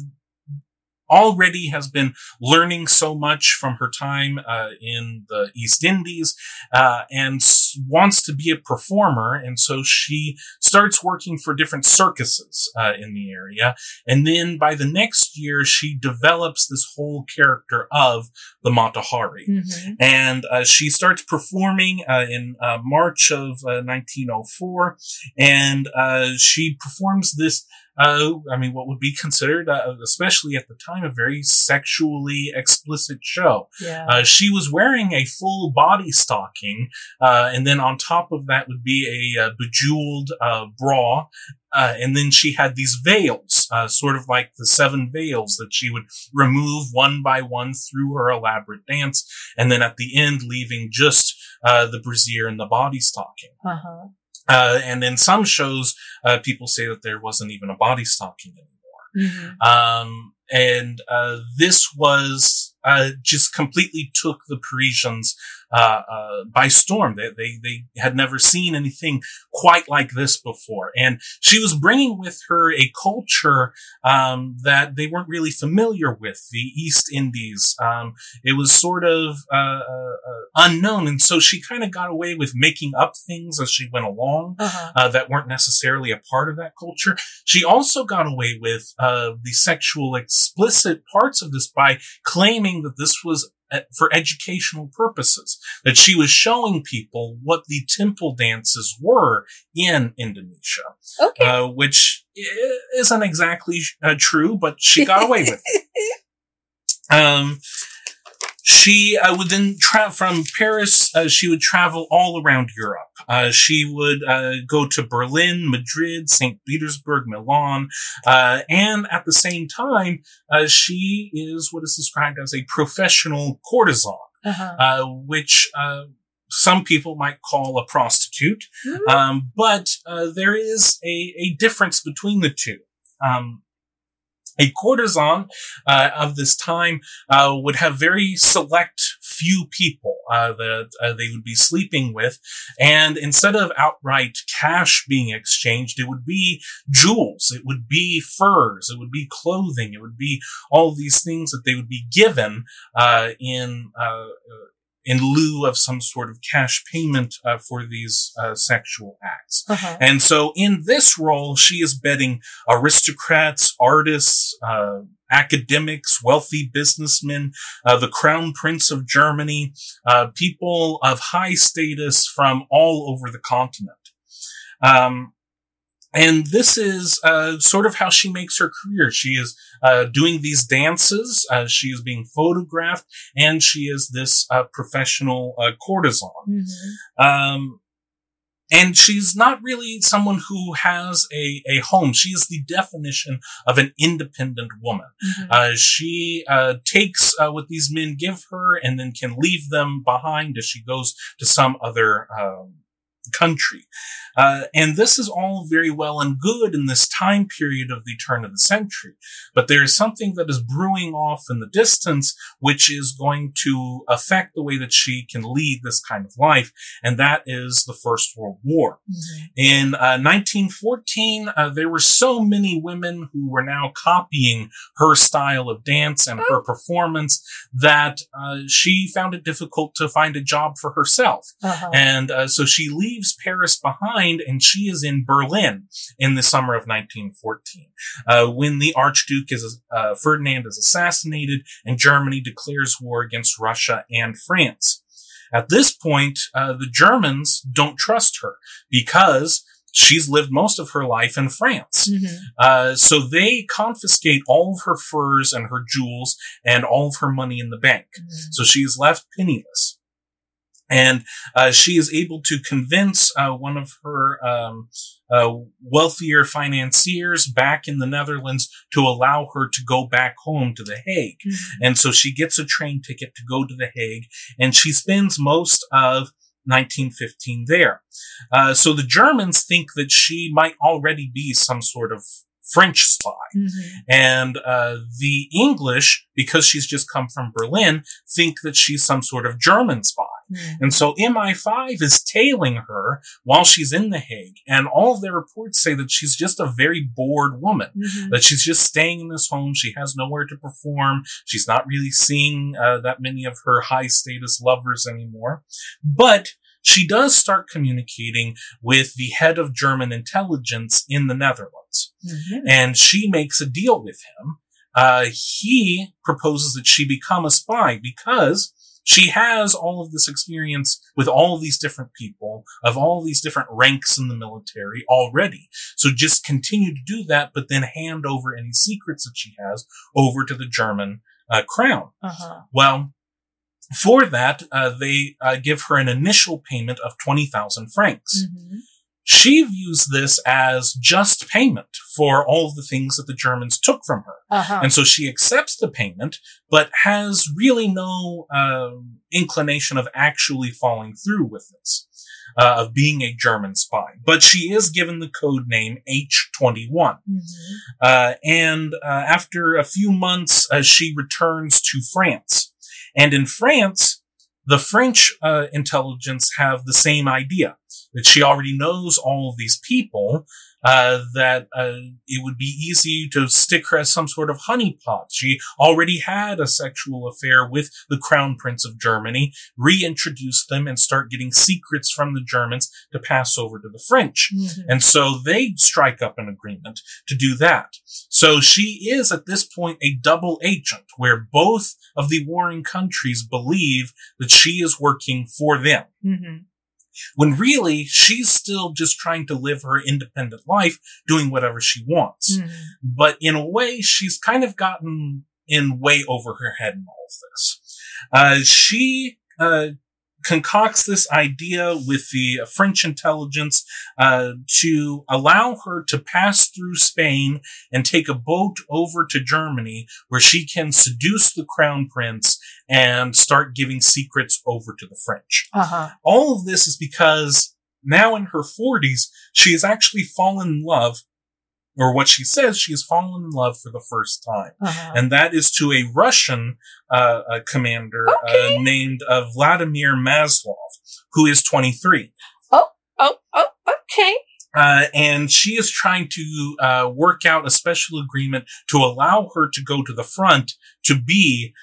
already has been learning so much from her time uh, in the East Indies uh, and wants to be a performer. And so she starts working for different circuses uh, in the area. And then by the next year, she develops this whole character of the Mata Hari Mhm. and uh, she starts performing uh, in uh, March of uh, 1904, and uh, she performs this. Uh, I mean, what would be considered, uh, especially at the time, a very sexually explicit show. Yeah. Uh, she was wearing a full body stocking, uh, and then on top of that would be a uh, bejeweled uh, bra, uh, and then she had these veils, uh, sort of like the seven veils that she would remove one by one through her elaborate dance, and then at the end leaving just uh, the brassiere and the body stocking. uh-huh. Uh, and in some shows, uh, people say that there wasn't even a body stocking anymore. Mhm. Um, and uh, this was uh, just completely took the Parisians uh, uh, by storm. They, they they had never seen anything quite like this before, and she was bringing with her a culture um, that they weren't really familiar with. The East Indies. Um, it was sort of uh, uh, uh, unknown, and so she kind of got away with making up things as she went along Uh-huh. uh, that weren't necessarily a part of that culture. She also got away with uh, the sexual explicit parts of this by claiming that this was for educational purposes, that she was showing people what the temple dances were in Indonesia, Okay. uh, which isn't exactly uh, true, but she got away with it. Um, she uh, would then travel from Paris. Uh, she would travel all around Europe. Uh, she would uh, go to Berlin, Madrid, St. Petersburg, Milan, uh, and at the same time, uh, she is what is described as a professional courtesan, Uh-huh. uh, which uh, some people might call a prostitute. Mhm. Um, but uh, there is a, a difference between the two. Um, a courtesan uh, of this time uh, would have very select few people uh, that uh, they would be sleeping with, and instead of outright cash being exchanged, it would be jewels, it would be furs, it would be clothing, it would be all these things that they would be given uh, in uh, in lieu of some sort of cash payment uh, for these uh, sexual acts. Uh-huh. And so in this role, she is betting aristocrats, artists, uh, academics, wealthy businessmen, uh, the crown prince of Germany, uh, people of high status from all over the continent. Um, and this is uh, sort of how she makes her career. She is uh, doing these dances. Uh, she is being photographed, and she is this uh, professional uh, courtesan. Mhm. Um, and she's not really someone who has a, a home. She is the definition of an independent woman. Mhm. Uh, she uh, takes uh, what these men give her and then can leave them behind as she goes to some other um, country. Uh, and this is all very well and good in this time period of the turn of the century. But there is something that is brewing off in the distance, which is going to affect the way that she can lead this kind of life. And that is the First World War. Mm-hmm. In uh, 1914, uh, there were so many women who were now copying her style of dance and her performance that uh, she found it difficult to find a job for herself. Uh-huh. And uh, so she leaves Paris behind and she is in Berlin in the summer of 1914 uh, when the Archduke is uh, Ferdinand is assassinated and Germany declares war against Russia and France. At this point, uh, the Germans don't trust her because she's lived most of her life in France. Mm-hmm. Uh, so they confiscate all of her furs and her jewels and all of her money in the bank. Mm-hmm. So she is left penniless. And uh, she is able to convince uh, one of her um, uh, wealthier financiers back in the Netherlands to allow her to go back home to The Hague. Mm-hmm. And so she gets a train ticket to go to The Hague, and she spends most of 1915 there. Uh, so the Germans think that she might already be some sort of French spy. Mm-hmm. And uh, the English, because she's just come from Berlin, think that she's some sort of German spy. Mm-hmm. And so MI5 is tailing her while she's in The Hague. And all of their reports say that she's just a very bored woman, mm-hmm. that she's just staying in this home. She has nowhere to perform. She's not really seeing uh, that many of her high status lovers anymore. But she does start communicating with the head of German intelligence in the Netherlands. Mm-hmm. And she makes a deal with him. Uh, he proposes that she become a spy because she has all of this experience with all of these different people of all these different ranks in the military already. So just continue to do that, but then hand over any secrets that she has over to the German uh, crown. Uh-huh. Well, for that, uh, they uh, give her an initial payment of 20,000 francs. Mm-hmm. She views this as just payment for all of the things that the Germans took from her. Uh-huh. And so she accepts the payment, but has really no uh, inclination of actually following through with this. Uh, of being a German spy. But she is given the code name H21. Mm-hmm. Uh, and uh, after a few months, uh, she returns to France. And in France, the French uh, intelligence have the same idea that she already knows all of these people, uh, that uh, it would be easy to stick her as some sort of honeypot. She already had a sexual affair with the Crown Prince of Germany, reintroduce them and start getting secrets from the Germans to pass over to the French. Mm-hmm. And so they strike up an agreement to do that. So she is at this point a double agent where both of the warring countries believe that she is working for them. Mm-hmm when really she's still just trying to live her independent life, doing whatever she wants. Mm. But in a way, she's kind of gotten in way over her head in all of this. Uh, she, uh, concocts this idea with the French intelligence uh, to allow her to pass through Spain and take a boat over to Germany where she can seduce the crown prince and start giving secrets over to the French. Uh-huh. All of this is because now in her 40s, she has actually fallen in love or what she says, she has fallen in love for the first time. Uh-huh. And that is to a Russian uh, a commander uh, okay. uh, named uh, Vladimir Maslov, who is 23. Oh, oh, oh, okay. Uh, and she is trying to uh, work out a special agreement to allow her to go to the front to be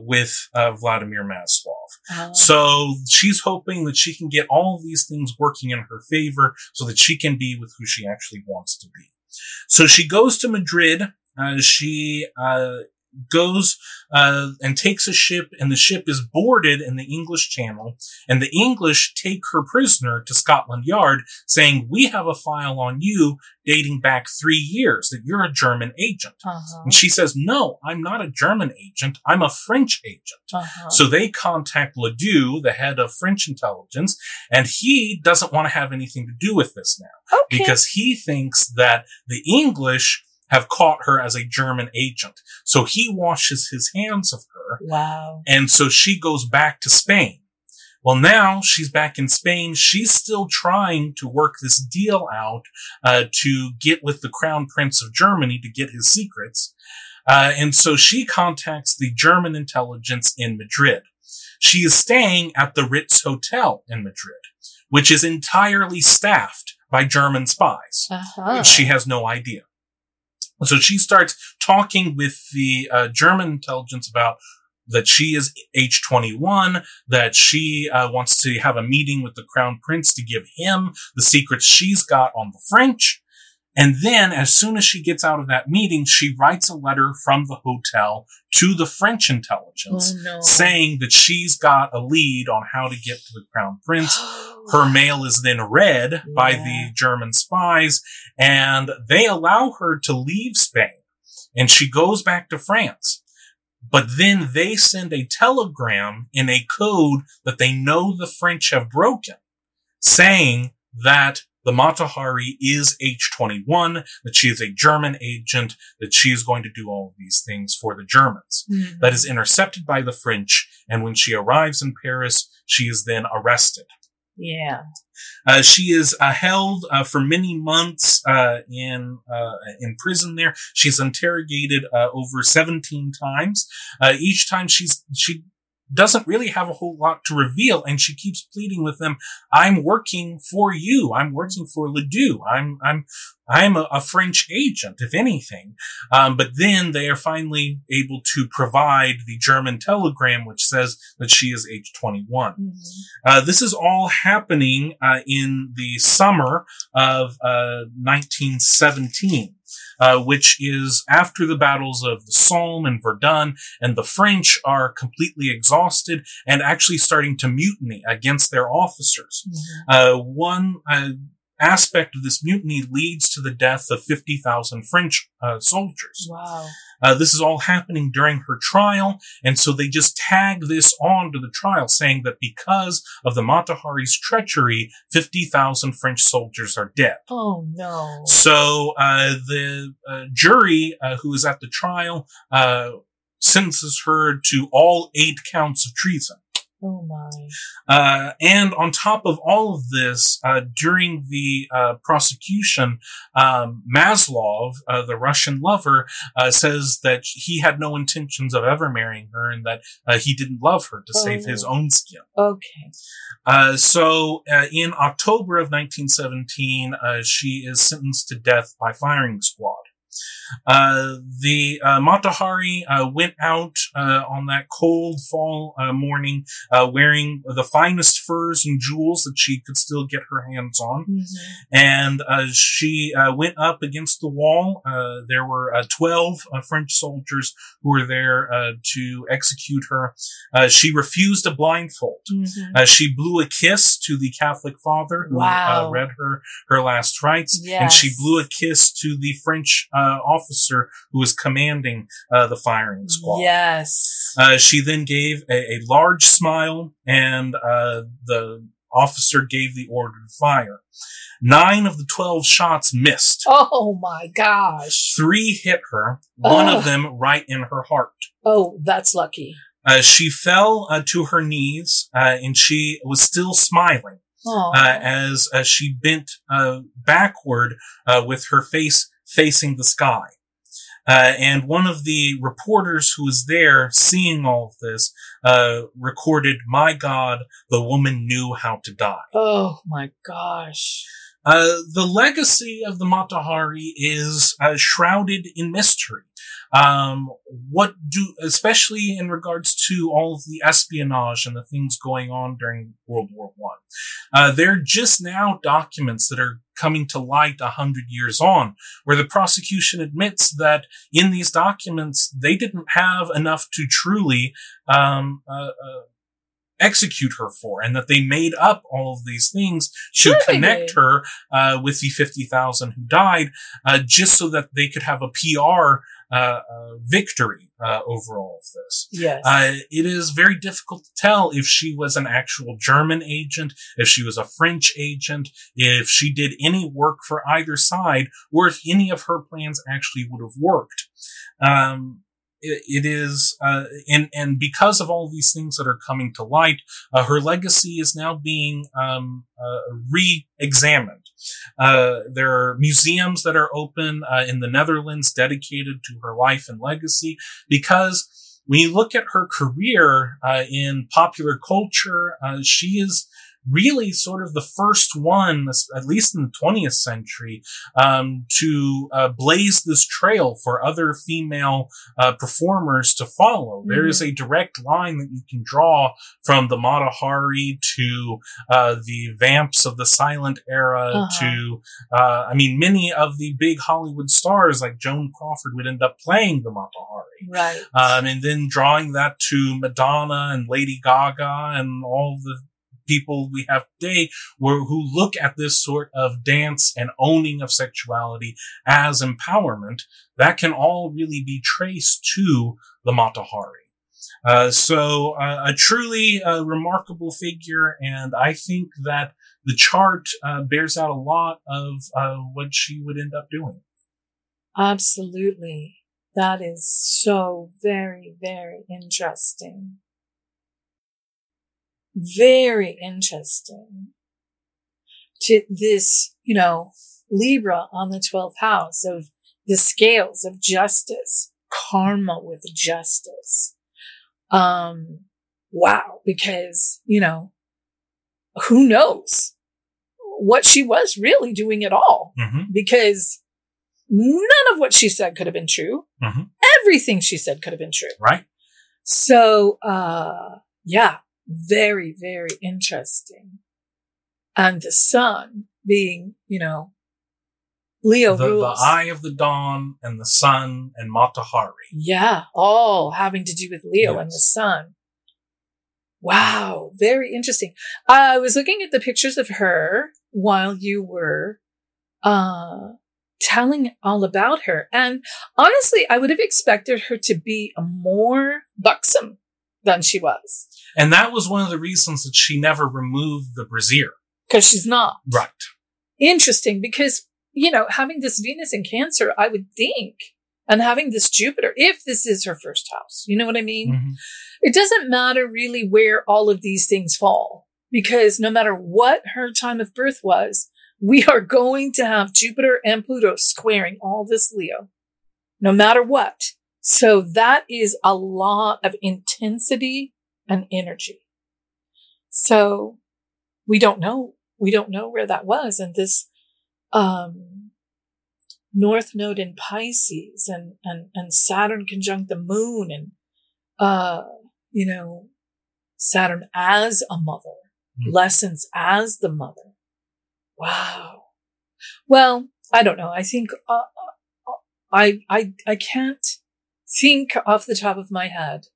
with Vladimir Maslov. Oh. So she's hoping that she can get all of these things working in her favor so that she can be with who she actually wants to be. So she goes to Madrid. Uh, she uh, goes uh, and takes a ship, and the ship is boarded in the English Channel. And the English take her prisoner to Scotland Yard, saying, "We have a file on you dating back three years that you're a German agent." Uh-huh. And she says, "No, I'm not a German agent. I'm a French agent." Uh-huh. So they contact Ladoux, the head of French intelligence, and he doesn't want to have anything to do with this now okay. because he thinks that the English have caught her as a German agent. So he washes his hands of her. Wow. And so she goes back to Spain. Well, now she's back in Spain. She's still trying to work this deal out uh, to get with the Crown Prince of Germany to get his secrets. Uh, and so she contacts the German intelligence in Madrid. She is staying at the Ritz Hotel in Madrid, which is entirely staffed by German spies. Uh-huh. She has no idea. So she starts talking with the uh, German intelligence about that she is H21, that she uh, wants to have a meeting with the crown prince to give him the secrets she's got on the French. And then as soon as she gets out of that meeting, she writes a letter from the hotel to the French intelligence Oh, no. saying that she's got a lead on how to get to the crown prince. Her mail is then read by the German spies and they allow her to leave Spain and she goes back to France. But then they send a telegram in a code that they know the French have broken saying that the Mata Hari is H21, that she is a German agent, that she is going to do all of these things for the Germans. Mhm. That is intercepted by the French, and when she arrives in Paris, she is then arrested. Yeah. Uh, she is uh, held uh, for many months uh, in uh, in prison. There, she's interrogated uh, over seventeen times. Uh, each time she's she doesn't really have a whole lot to reveal, and she keeps pleading with them. I'm working for you. I'm working for Ladoux. I'm I'm I'm a, a French agent, if anything. Um, but then they are finally able to provide the German telegram, which says that she is H21. Mhm. Uh, this is all happening uh, in the summer of uh, 1917, uh, which is after the battles of the Somme and Verdun, and the French are completely exhausted and actually starting to mutiny against their officers. Mhm. Uh, one uh, aspect of this mutiny leads to the death of 50,000 French uh, soldiers. Wow. Uh, this is all happening during her trial, and so they just tag this on to the trial, saying that because of the Mata Hari's treachery, 50,000 French soldiers are dead. Oh no. So uh, the uh, jury uh, who is at the trial uh, sentences her to all eight counts of treason. Oh my. Uh, and on top of all of this, uh, during the uh, prosecution, um, Maslov, uh, the Russian lover, uh, says that he had no intentions of ever marrying her and that uh, he didn't love her to save his Oh. own skin. Okay. Uh, so uh, in October of 1917, uh, she is sentenced to death by firing squad. Uh, the uh, Mata Hari uh, went out uh, on that cold fall uh, morning uh, wearing the finest furs and jewels that she could still get her hands on Mhm. and uh, she uh, went up against the wall. Uh, there were uh, 12 uh, French soldiers who were there uh, to execute her. Uh, she refused a blindfold. Mhm. Uh, she blew a kiss to the Catholic father who uh, Wow. read her her last rites, and she blew a kiss to the French uh, officer who was commanding uh, the firing squad. Yes. Uh, she then gave a, a large smile, and uh, the officer gave the order to fire. Nine of the twelve shots missed. oh my gosh. Three hit her, one Ugh. of them right in her heart. Oh, that's lucky. Uh, she fell uh, to her knees, uh, and she was still smiling uh, as as she bent uh, backward uh, with her face facing the sky. Uh, and one of the reporters who was there, seeing all of this, uh, recorded, "My God, the woman knew how to die." oh my gosh. Uh, the legacy of the Mata Hari is uh, shrouded in mystery. Um, what do, especially in regards to all of the espionage and the things going on during World War One, uh, there are just now documents that are coming to light a hundred years on, where the prosecution admits that in these documents they didn't have enough to truly um, uh, uh, execute her for, and that they made up all of these things to Sure connect her uh, with the 50,000 who died, uh, just so that they could have a PR victory uh, over all of this. Yes. Uh, it is very difficult to tell if she was an actual German agent, if she was a French agent, if she did any work for either side, or if any of her plans actually would have worked. Um, it, is, uh, and, and because of all these things that are coming to light, uh, her legacy is now being, um, uh, re-examined. Uh, there are museums that are open, uh, in the Netherlands dedicated to her life and legacy because when you look at her career, uh, in popular culture, she is, really sort of the first one, at least in the 20th century, um, to uh, blaze this trail for other female uh, performers to follow. Mm-hmm. There is mm-hmm. a direct line that you can draw from the Mata Hari to uh, the vamps of the silent era uh-huh. to, uh, I mean, many of the big Hollywood stars like Joan Crawford would end up playing the Mata Hari. Right. Um, and then drawing that to Madonna and Lady Gaga and all the people we have today who look at this sort of dance and owning of sexuality as empowerment, that can all really be traced to the Mata Hari. Uh, so uh, a truly uh, remarkable figure, and I think that the chart uh, bears out a lot of uh, what she would end up doing. Absolutely. That is so very, very interesting very interesting to this, you know, Libra on the 12th house of the scales of justice, karma with justice. Um, wow, because, you know, who knows what she was really doing at all mm-hmm. because none of what she said could have been true. Mm-hmm. Everything she said could have been true. Right. So, uh, yeah, very, very interesting. And the sun being, you know, Leo the, rules. The eye of the dawn and the sun and Mata Hari. Yeah, all having to do with Leo yes. and the sun. Wow, very interesting. I was looking at the pictures of her while you were uh, telling all about her. And honestly, I would have expected her to be a more buxom than she was. And that was one of the reasons that she never removed the brassiere. Because she's not. Right. Interesting because, you know, having this Venus in Cancer, I would think, and having this Jupiter, if this is her first house, you know what I mean? Mm-hmm. It doesn't matter really where all of these things fall because no matter what her time of birth was, we are going to have Jupiter and Pluto squaring all this Leo, no matter what. So that is a lot of intensity and energy. So we don't know. We don't know where that was. And this, um, North Node in Pisces and, and, and Saturn conjunct the moon and, uh, you know, Saturn as a mother, mm. lessons as the mother. Wow. Well, I don't know. I think, uh, uh I, I, I can't think off the top of my head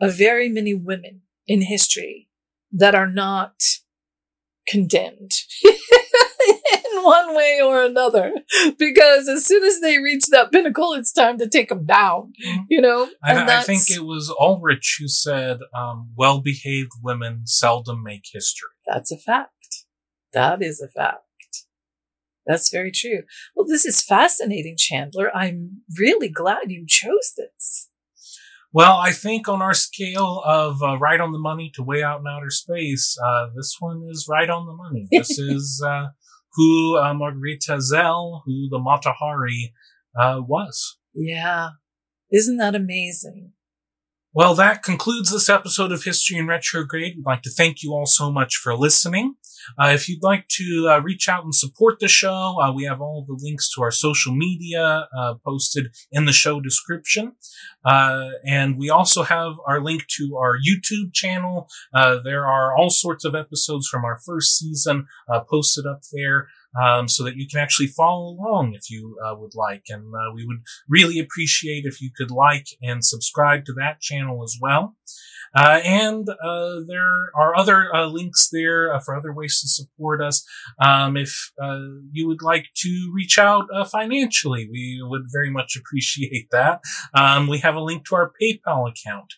of very many women in history that are not condemned in one way or another. Because as soon as they reach that pinnacle, it's time to take them down, mm-hmm. you know? I, I, think it was Ulrich who said, um, well behaved women seldom make history. That's a fact. That is a fact. That's very true. Well, this is fascinating, Chandler. I'm really glad you chose this. Well, I think on our scale of uh, right on the money to way out in outer space, uh, this one is right on the money. This is uh, who uh, Margaretha Zelle, who the Mata Hari uh, was. Yeah. Isn't that amazing? Well, that concludes this episode of History in Retrograde. We'd like to thank you all so much for listening. Uh, if you'd like to uh, reach out and support the show, uh, we have all the links to our social media uh, posted in the show description. Uh, and we also have our link to our YouTube channel. Uh, there are all sorts of episodes from our first season posted up there um, so that you can actually follow along if you uh, would like. And uh, we would really appreciate if you could like and subscribe to that channel as well. Uh, and uh, there are other uh, links there uh, for other ways to support us. Um, if uh, you would like to reach out uh, financially, we would very much appreciate that. Um, we have a link to our PayPal account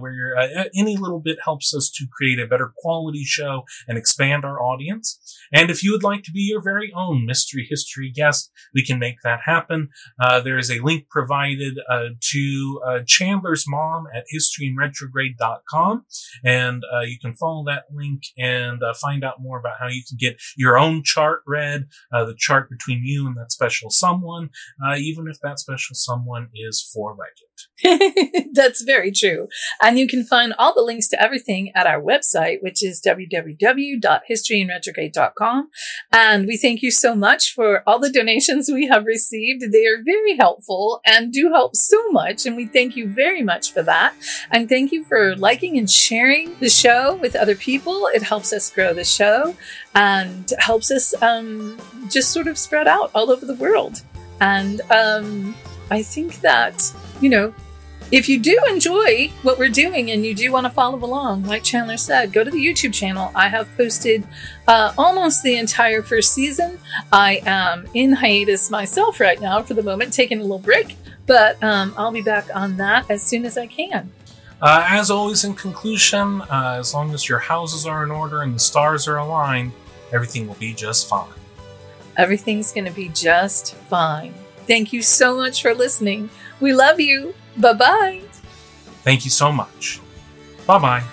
where any little bit helps us to create a better quality show and expand our audience. And if you would like to be your very own mystery history guest, we can make that happen. there is a link provided to Chandler's mom at History And uh, you can follow that link and uh, find out more about how you can get your own chart read, uh, the chart between you and that special someone, uh, even if that special someone is four legged. That's very true. And you can find all the links to everything at our website, which is www.historyinretrograde.com. And we thank you so much for all the donations we have received. They are very helpful and do help so much. And we thank you very much for that. And thank you for liking and sharing the show with other people. It helps us grow the show and helps us um, just sort of spread out all over the world. And um, I think that you know, if you do enjoy what we're doing and you do want to follow along, like Chandler said, go to the YouTube channel. I have posted uh, almost the entire first season. I am in hiatus myself right now for the moment, taking a little break, but um, I'll be back on that as soon as I can. Uh, as always, in conclusion, uh, as long as your houses are in order and the stars are aligned, everything will be just fine. Everything's going to be just fine. Thank you so much for listening. We love you. Bye bye. Thank you so much. Bye bye.